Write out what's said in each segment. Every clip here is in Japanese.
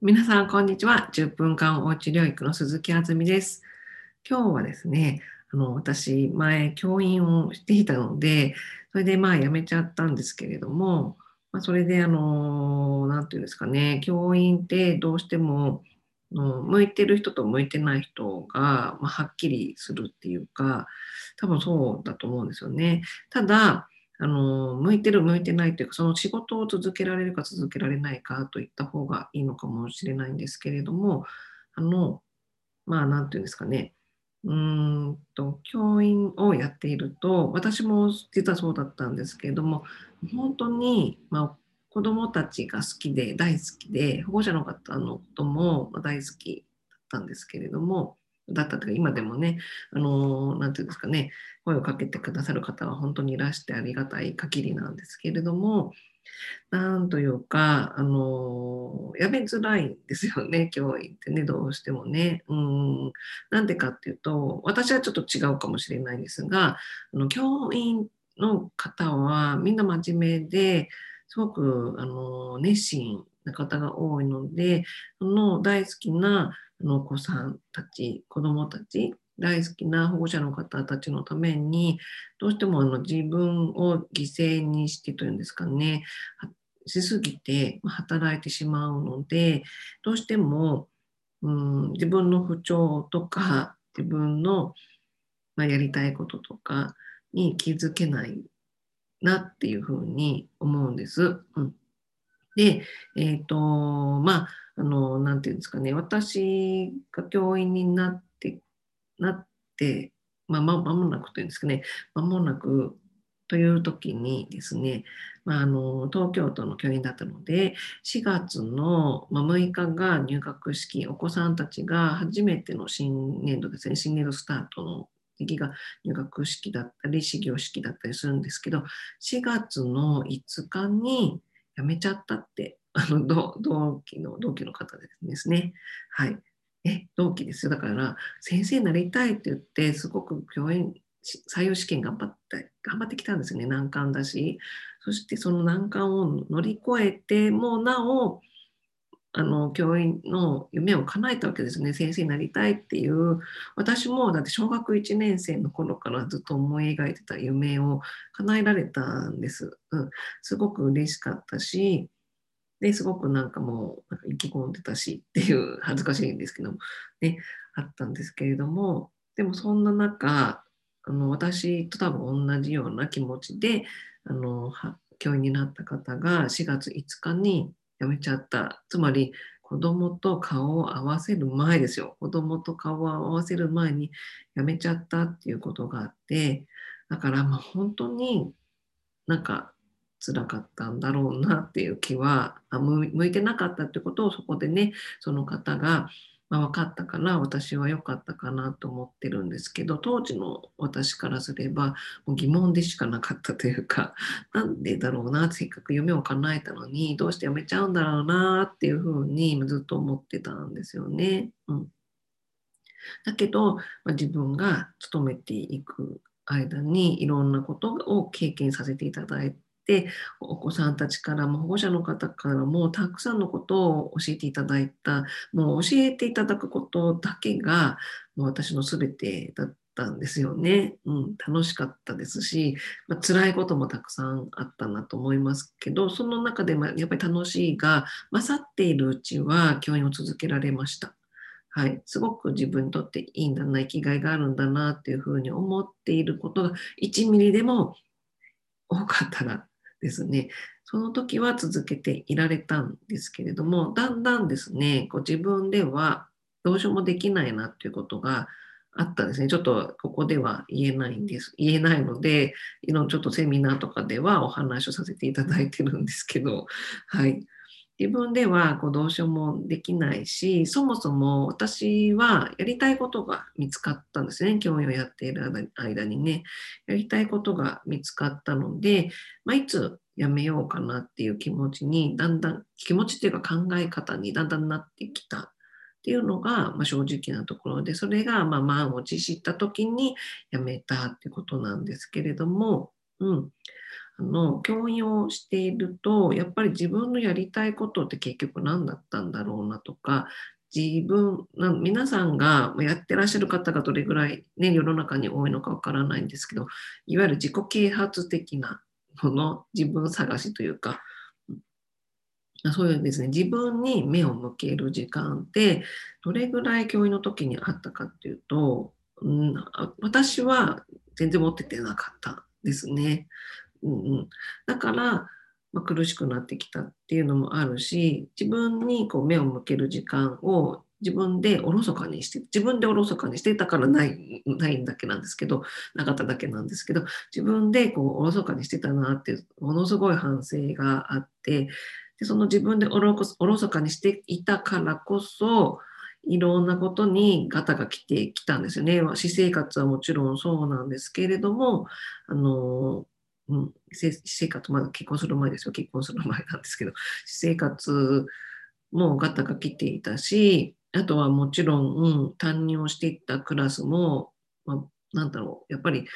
皆さん、こんにちは。10分間おうち療育の鈴木あずみです。今日はですね、あの私、前、教員をしていたので、それでまあ辞めちゃったんですけれども、まあ、それで、あの、なんていうんですかね、教員ってどうしても、向いてる人と向いてない人が、まあ、はっきりするっていうか、多分そうだと思うんですよね。ただ、あの向いてる向いてないというかその仕事を続けられるか続けられないかといった方がいいのかもしれないんですけれどもあのまあ何て言うんですかね。うーんと教員をやっていると私も実はそうだったんですけれども本当に、まあ、子どもたちが好きで大好きで保護者の方のことも大好きだったんですけれどもだったというか今でもねあの何て言うんですかね声をかけてくださる方は本当にいらしてありがたい限りなんですけれどもなんというかあのやめづらいんですよね 教員ってねどうしてもね。うん。なんでかっていうと私はちょっと違うかもしれないんですがあの教員の方はみんな真面目ですごくあの熱心な方が多いのでその大好きなのお子さんたち子どもたち大好きな保護者の方たちのためにどうしてもあの自分を犠牲にしてというんですかねしすぎて働いてしまうのでどうしても、うん、自分の不調とか自分の、まあ、やりたいこととかに気づけないなっていうふうに思うんです。うん、で、えっ、ー、とまああのなんていうんですかね。私が教員になってなって、まあ、間もなくというんですかね、間もなくという時にですね、まあ、あの東京都の教員だったので、4月の6日が入学式、お子さんたちが初めての新年度ですね、新年度スタートの時期が入学式だったり、始業式だったりするんですけど、4月の5日に辞めちゃったって、あの同期の同期の方ですね。はい。え、同期ですよ。だから、先生になりたいって言って、すごく教員、採用試験頑張って、頑張ってきたんですよね。難関だし。そしてその難関を乗り越えて、もうなお、あの、教員の夢を叶えたわけですね。先生になりたいっていう。私も、だって小学1年生の頃からずっと思い描いてた夢を叶えられたんです。うん。すごく嬉しかったし、ですごくなんかもうなんか意気込んでたしっていう恥ずかしいんですけども。ねあったんですけれども。でもそんな中あの私と多分同じような気持ちであの教員になった方が4月5日に辞めちゃった。つまり子供と顔を合わせる前ですよ。子供と顔を合わせる前に辞めちゃったっていうことがあって。だからまあ本当になんか辛かったんだろうなっていう気は向いてなかったってことをそこでねその方が、まあ、分かったから私は良かったかなと思ってるんですけど当時の私からすればもう疑問でしかなかったというか なんでだろうなせっかく夢を叶えたのにどうして辞めちゃうんだろうなっていうふうにずっと思ってたんですよね。うん、だけど、まあ、自分が勤めていく間にいろんなことを経験させていただいてでお子さんたちからも保護者の方からもたくさんのことを教えていただいたもう教えていただくことだけがもう私の全てだったんですよね。うん、楽しかったですし、まあ、辛いこともたくさんあったなと思いますけどその中でもやっぱり楽しいが勝っているうちは教員を続けられました。はい、すごく自分にとっていいんだな生きがいがあるんだなっていうふうに思っていることが1ミリでも多かったらですね、その時は続けていられたんですけれども、だんだんですね、こう自分ではどうしようもできないなっていうことがあったんですね。ちょっとここでは言えないんです。言えないので、いろちょっとセミナーとかではお話をさせていただいてるんですけど、はい。自分ではこうどうしようもできないし、そもそも私はやりたいことが見つかったんですね。教員をやっている間にね。やりたいことが見つかったので、まあ、いつやめようかなっていう気持ちにだんだん、気持ちっていうか考え方にだんだんなってきたっていうのが、まあ、正直なところで、それがまあ満を持した時にやめたってことなんですけれども、うん。あの教員をしているとやっぱり自分のやりたいことって結局何だったんだろうなとか自分な皆さんがやってらっしゃる方がどれぐらい、ね、世の中に多いのかわからないんですけどいわゆる自己啓発的なもの自分探しというかそういうですね自分に目を向ける時間ってどれぐらい教員の時にあったかっていうと、うん、私は全然持っててなかったですね。うんうん、だから、まあ、苦しくなってきたっていうのもあるし自分にこう目を向ける時間を自分でおろそかにして自分でおろそかにしてたからないないだけなんですけどなかっただけなんですけど自分でこうおろそかにしてたなってものすごい反省があってでその自分でおろおろそかにしていたからこそいろんなことにガタが来てきたんですよね。私生活はもちろんそうなんですけれども、あのうん、私生活、まだ結婚する前ですよ、結婚する前なんですけど、私生活もガタが来ていたし、あとはもちろん、担任をしていったクラスも、まあ、なんだろう、やっぱり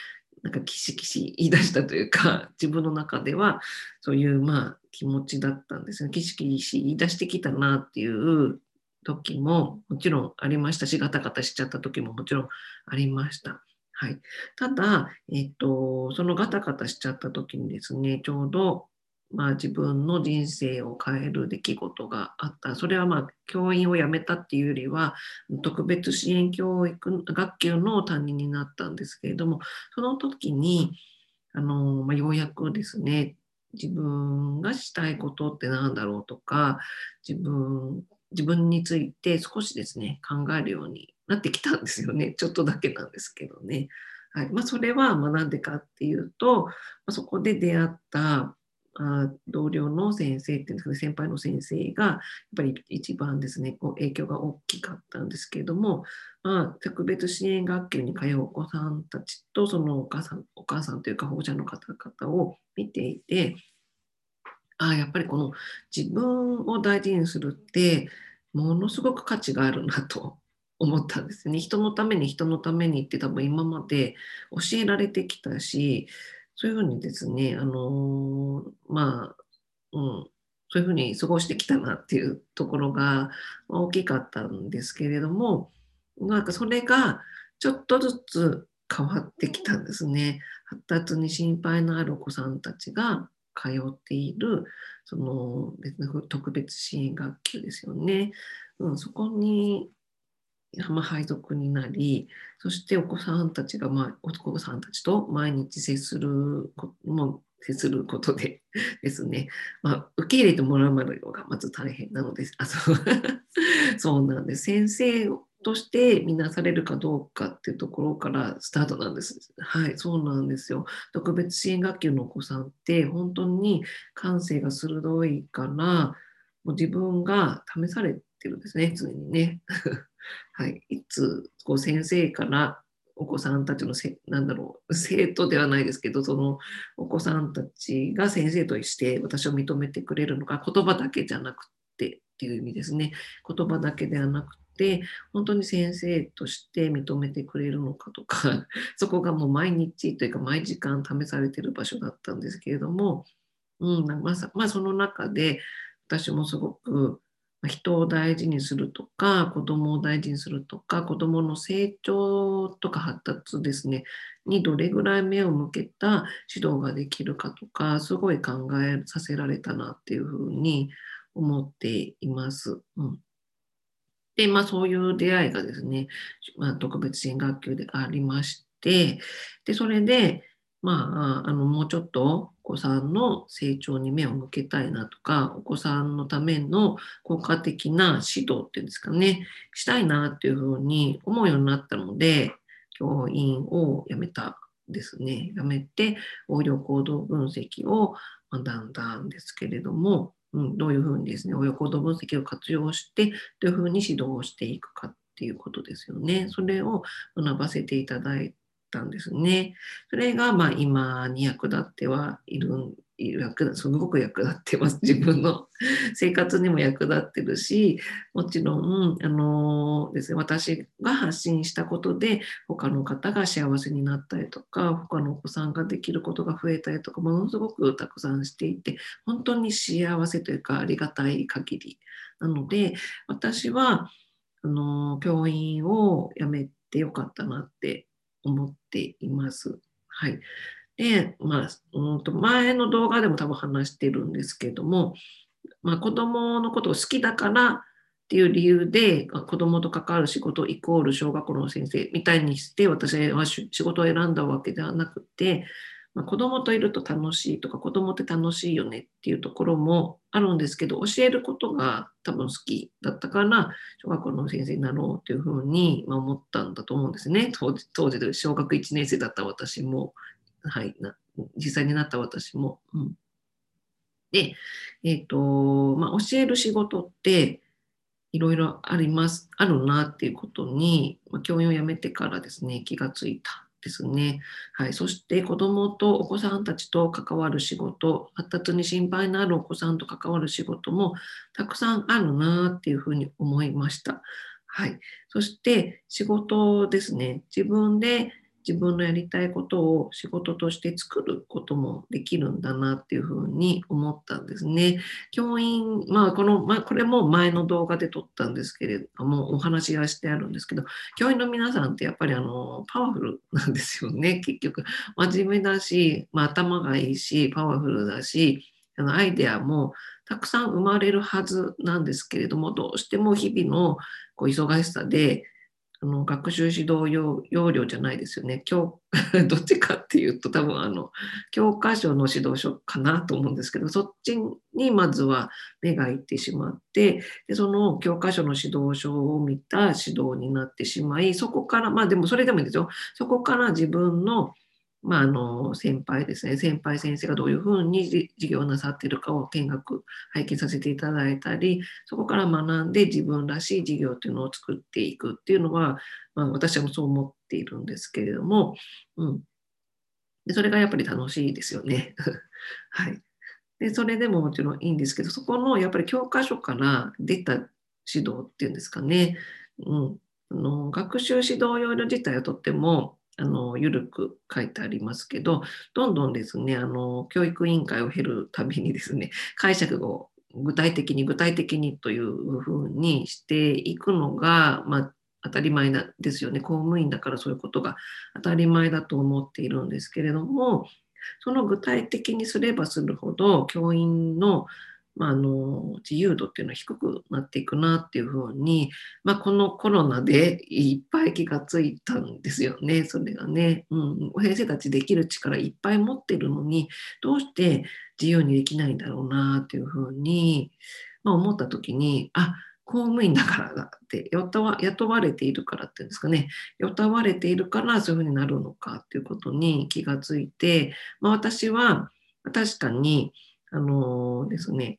なんかキシキシ言い出したというか、自分の中ではそういうまあ気持ちだったんですよ。キシキシ言い出してきたなっていう時ももちろんありましたし、ガタガタしちゃった時ももちろんありました。はい、ただ、えっと、そのガタガタしちゃった時にですね、ちょうど、まあ、自分の人生を変える出来事があった。それはまあ教員を辞めたっていうよりは特別支援教育学級の担任になったんですけれども、その時にあの、まあ、ようやくですね、自分がしたいことって何だろうとか、自分自分について少しですね、考えるようになってきたんですよね。ちょっとだけなんですけどね。はいまあ、それはなんでかっていうと、まあ、そこで出会ったあ同僚の先生っていうんですかね、先輩の先生が、やっぱり一番ですね、こう影響が大きかったんですけれども、まあ、特別支援学級に通うお子さんたちと、そのお母さん、お母さんというか保護者の方々を見ていて、あやっぱりこの自分を大事にするってものすごく価値があるなと思ったんですね。人のために人のためにって多分今まで教えられてきたしそういうふうにですねあのまあうんそういうふうに過ごしてきたなっていうところが大きかったんですけれどもなんかそれがちょっとずつ変わってきたんですね。発達に心配のあるお子さんたちが通っているその別の特別支援学級ですよね。うん、そこに、まあ、配属になりそしてお子さんたちが、まあ、お子さんたちと毎日接するも接することで ですね、まあ、受け入れてもらうまでがまず大変なのです。あそう そうなんです。先生として見なされるかどうかっていうところからスタートなんです。はい、そうなんですよ。特別支援学級のお子さんって本当に感性が鋭いから、もう自分が試されてるんですね、常にね。はい、いつこう先生からお子さんたちのせなんだろう生徒ではないですけどそのお子さんたちが先生として私を認めてくれるのか言葉だけじゃなくてっていう意味ですね。言葉だけではなくて本当に先生として認めてくれるのかとか そこがもう毎日というか毎時間試されてる場所だったんですけれども、うんまあ、まあ、その中で私もすごく人を大事にするとか子供を大事にするとか子供の成長とか発達ですねにどれぐらい目を向けた指導ができるかとかすごい考えさせられたなっていうふうに思っています。うんで、まあ、そういう出会いがですね、まあ、特別支援学級でありまして、で、それで、まあ、あのもうちょっとお子さんの成長に目を向けたいなとか、お子さんのための効果的な指導っていうんですかね、したいなっていうふうに思うようになったので、教員を辞めたですね、辞めて応用行動分析を学んだんですけれども、うん、どういうふうにですね、親行動分析を活用して、どういうふうに指導をしていくかっていうことですよね。それを学ばせていただいたんですね。それがまあ今に役立ってはいる役すごく役立ってます。自分の生活にも役立ってるし、もちろん、あのですね、私が発信したことで、他の方が幸せになったりとか、他のお子さんができることが増えたりとか、ものすごくたくさんしていて、本当に幸せというか、ありがたい限り。なので、私は、あの教員を辞めてよかったなって思っています。はい。で、まあ、うんと前の動画でも多分話してるんですけども、まあ、子供のことを好きだからっていう理由で子供と関わる仕事イコール小学校の先生みたいにして私は仕事を選んだわけではなくて、まあ、子供といると楽しいとか子供って楽しいよねっていうところもあるんですけど教えることが多分好きだったから小学校の先生になろうというふうに思ったんだと思うんですね。当時当時で小学1年生だった私もはいな実際になった私も。うん、で、えっ、ー、とまあ、教える仕事っていろいろありますあるなっていうことに、まあ、教員を辞めてからですね気がついた。ですね。はい、そして子どもとお子さんたちと関わる仕事、発達に心配のあるお子さんと関わる仕事もたくさんあるなっていうふうに思いました。はい、そして仕事ですね。自分で自分のやりたいことを仕事として作ることもできるんだなっていうふうに思ったんですね。教員、まあこの、まあ、これも前の動画で撮ったんですけれども、お話がしてあるんですけど、教員の皆さんってやっぱりあのパワフルなんですよね、結局。真面目だし、まあ、頭がいいし、パワフルだし、あのアイデアもたくさん生まれるはずなんですけれども、どうしても日々のこう忙しさで、あの学習指導要要領じゃないですよね。教 どっちかっていうと多分あの教科書の指導書かなと思うんですけどそっちにまずは目がいってしまってでその教科書の指導書を見た指導になってしまいそこからまあでもそれでもいいんですよそこから自分のまあ、あの先輩ですね。先輩先生がどういうふうに授業をなさっているかを見学拝見させていただいたりそこから学んで自分らしい授業というのを作っていくっていうのは、まあ、私はそう思っているんですけれども、うん、でそれがやっぱり楽しいですよね。はい、でそれでももちろんいいんですけどそこのやっぱり教科書から出た指導っていうんですかね、うん、あの学習指導要領自体はとってもあの緩く書いてありますけどどんどんですねあの教育委員会を経るたびにですね 解釈を具体的に具体的にというふうにしていくのが、まあ、当たり前なですよね。公務員だからそういうことが当たり前だと思っているんですけれどもその具体的にすればするほど教員のまあ、あの自由度っていうのは低くなっていくなっていうふうに、まあ、このコロナでいっぱい気がついたんですよねそれがね、うん、先生たちできる力いっぱい持ってるのにどうして自由にできないんだろうなっていうふうに、まあ、思った時にあ公務員だからだって雇われているからっていうんですかね。雇われているからそういうふうになるのかっていうことに気がついて、まあ、私は確かにあの、ですね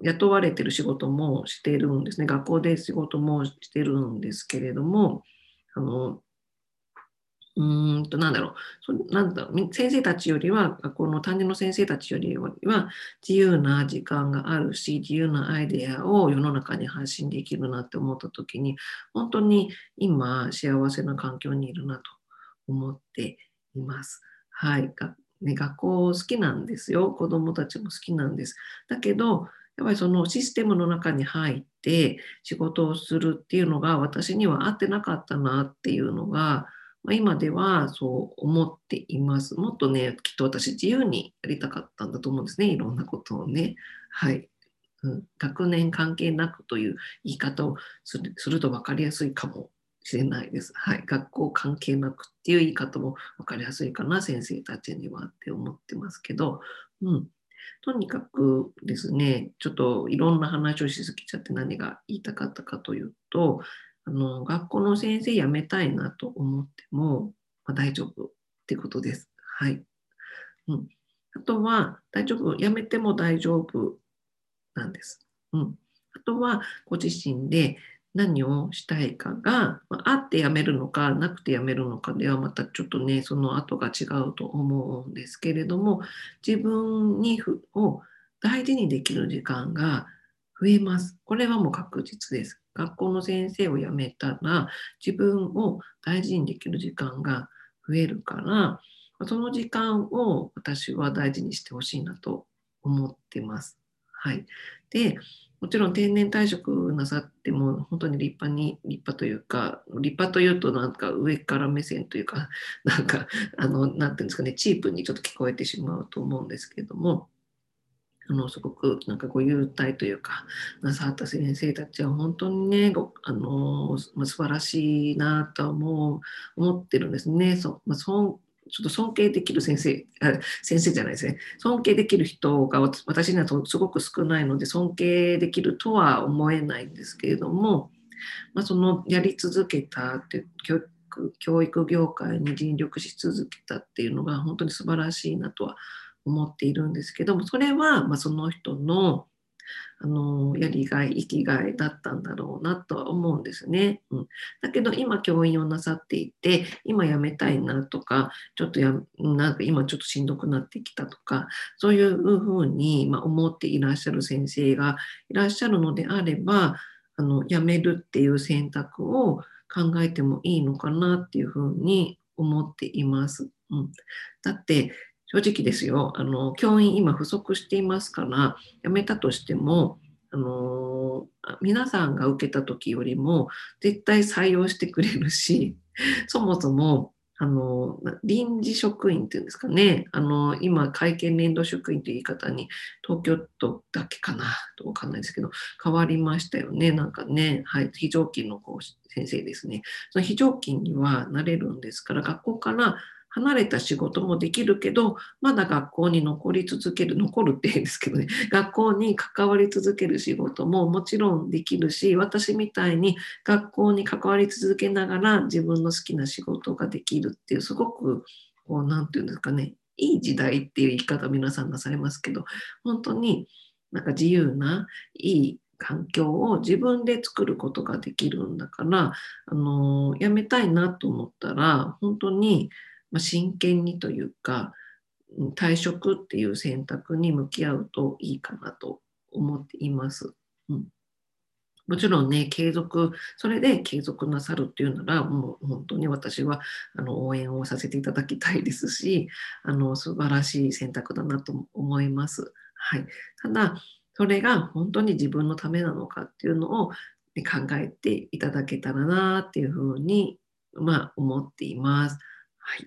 雇われてる仕事もしてるんですね。学校で仕事もしてるんですけれども、あの、うんと、なんだろう、そなんだろう、先生たちよりは、学校の担任の先生たちよりは、自由な時間があるし、自由なアイデアを世の中に発信できるなって思った時に、本当に今、幸せな環境にいるなと思っています。はい。ね、学校好きなんですよ。子供たちも好きなんです。だけど、やっぱりそのシステムの中に入って仕事をするっていうのが私には合ってなかったなっていうのが、まあ、今ではそう思っています。もっとね、きっと私自由にやりたかったんだと思うんですね。いろんなことをね。はい。うん、学年関係なくという言い方をするすると分かりやすいかもしれないです。はい。学校関係なくっていう言い方も分かりやすいかな、先生たちにはって思ってますけど、うん。とにかくですね、ちょっといろんな話をしすぎちゃって何が言いたかったかというと、あの学校の先生辞めたいなと思っても、まあ、大丈夫ってことです。はい。うん、あとは、大丈夫、辞めても大丈夫なんです。うん、あとは、ご自身で何をしたいかが、まあってやめるのか、なくてやめるのかではまたちょっとね、その後が違うと思うんですけれども、自分にを大事にできる時間が増えます。これはもう確実です。学校の先生を辞めたら、自分を大事にできる時間が増えるから、その時間を私は大事にしてほしいなと思ってます。はい。で、もちろん定年退職なさっても本当に立派に立派というか立派というとなんか上から目線というか なんかあのなんていうんですかねチープにちょっと聞こえてしまうと思うんですけれどもあのすごくなんかご優待というかなさった先生たちは本当にねあの、まあ、素晴らしいなと思う思ってるんですね。そまあ、そちょっと尊敬できる先生、あ先生じゃないですね。尊敬できる人が私にはすごく少ないので、尊敬できるとは思えないんですけれども、まあ、そのやり続けたって教育、教育業界に尽力し続けたっていうのが本当に素晴らしいなとは思っているんですけども、それはまその人のあのやりがい生きがいだったんだろうなとは思うんですね。うん、だけど今教員をなさっていて今辞めたいなとかちょっとやなんか今ちょっとしんどくなってきたとかそういうふうに、ま思っていらっしゃる先生がいらっしゃるのであればあの辞めるっていう選択を考えてもいいのかなっていうふうに思っています。うん、だって正直ですよ、あの、教員今不足していますから、辞めたとしても、あの皆さんが受けた時よりも絶対採用してくれるし、そもそも、あの、臨時職員っていうんですかね、あの、今、会見年度職員という言い方に、東京都だけかな、とわかんないですけど、変わりましたよね、なんかね、はい、非常勤の先生ですね。その非常勤にはなれるんですから、学校から離れた仕事もできるけど、まだ学校に残り続ける、残るって言うんですけどね、学校に関わり続ける仕事ももちろんできるし、私みたいに学校に関わり続けながら自分の好きな仕事ができるっていう、すごく、こう、なんていうんですかね、いい時代っていう言い方皆さんなされますけど、本当になんか自由な、いい環境を自分で作ることができるんだから、あの、やめたいなと思ったら、本当に、まあ、真剣にというか退職っていう選択に向き合うといいかなと思っています。うんもちろんね、継続、それで継続なさるっていうなら、もう本当に私はあの応援をさせていただきたいですし、あの素晴らしい選択だなと思います。はい、ただ、それが本当に自分のためなのかっていうのを、ね、考えていただけたらなっていうふうに、まあ、思っています。はい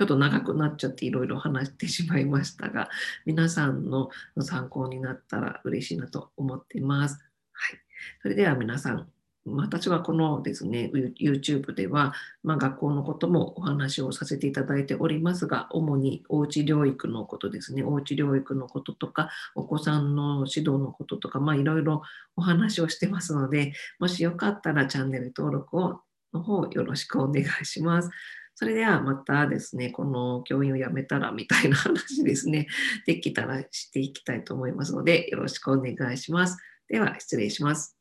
ちょっと長くなっちゃっていろいろ話してしまいましたが、皆さんの参考になったら嬉しいなと思っています。はい。それでは皆さん、私はこのですね、YouTube では、まあ、学校のこともお話をさせていただいておりますが、主におうち療育のことですね、おうち療育のこととか、お子さんの指導のこととか、まあ、いろいろお話をしてますので、もしよかったらチャンネル登録をの方よろしくお願いします。それではまたですね、この教員を辞めたらみたいな話ですね、できたらしていきたいと思いますので、よろしくお願いします。では、失礼します。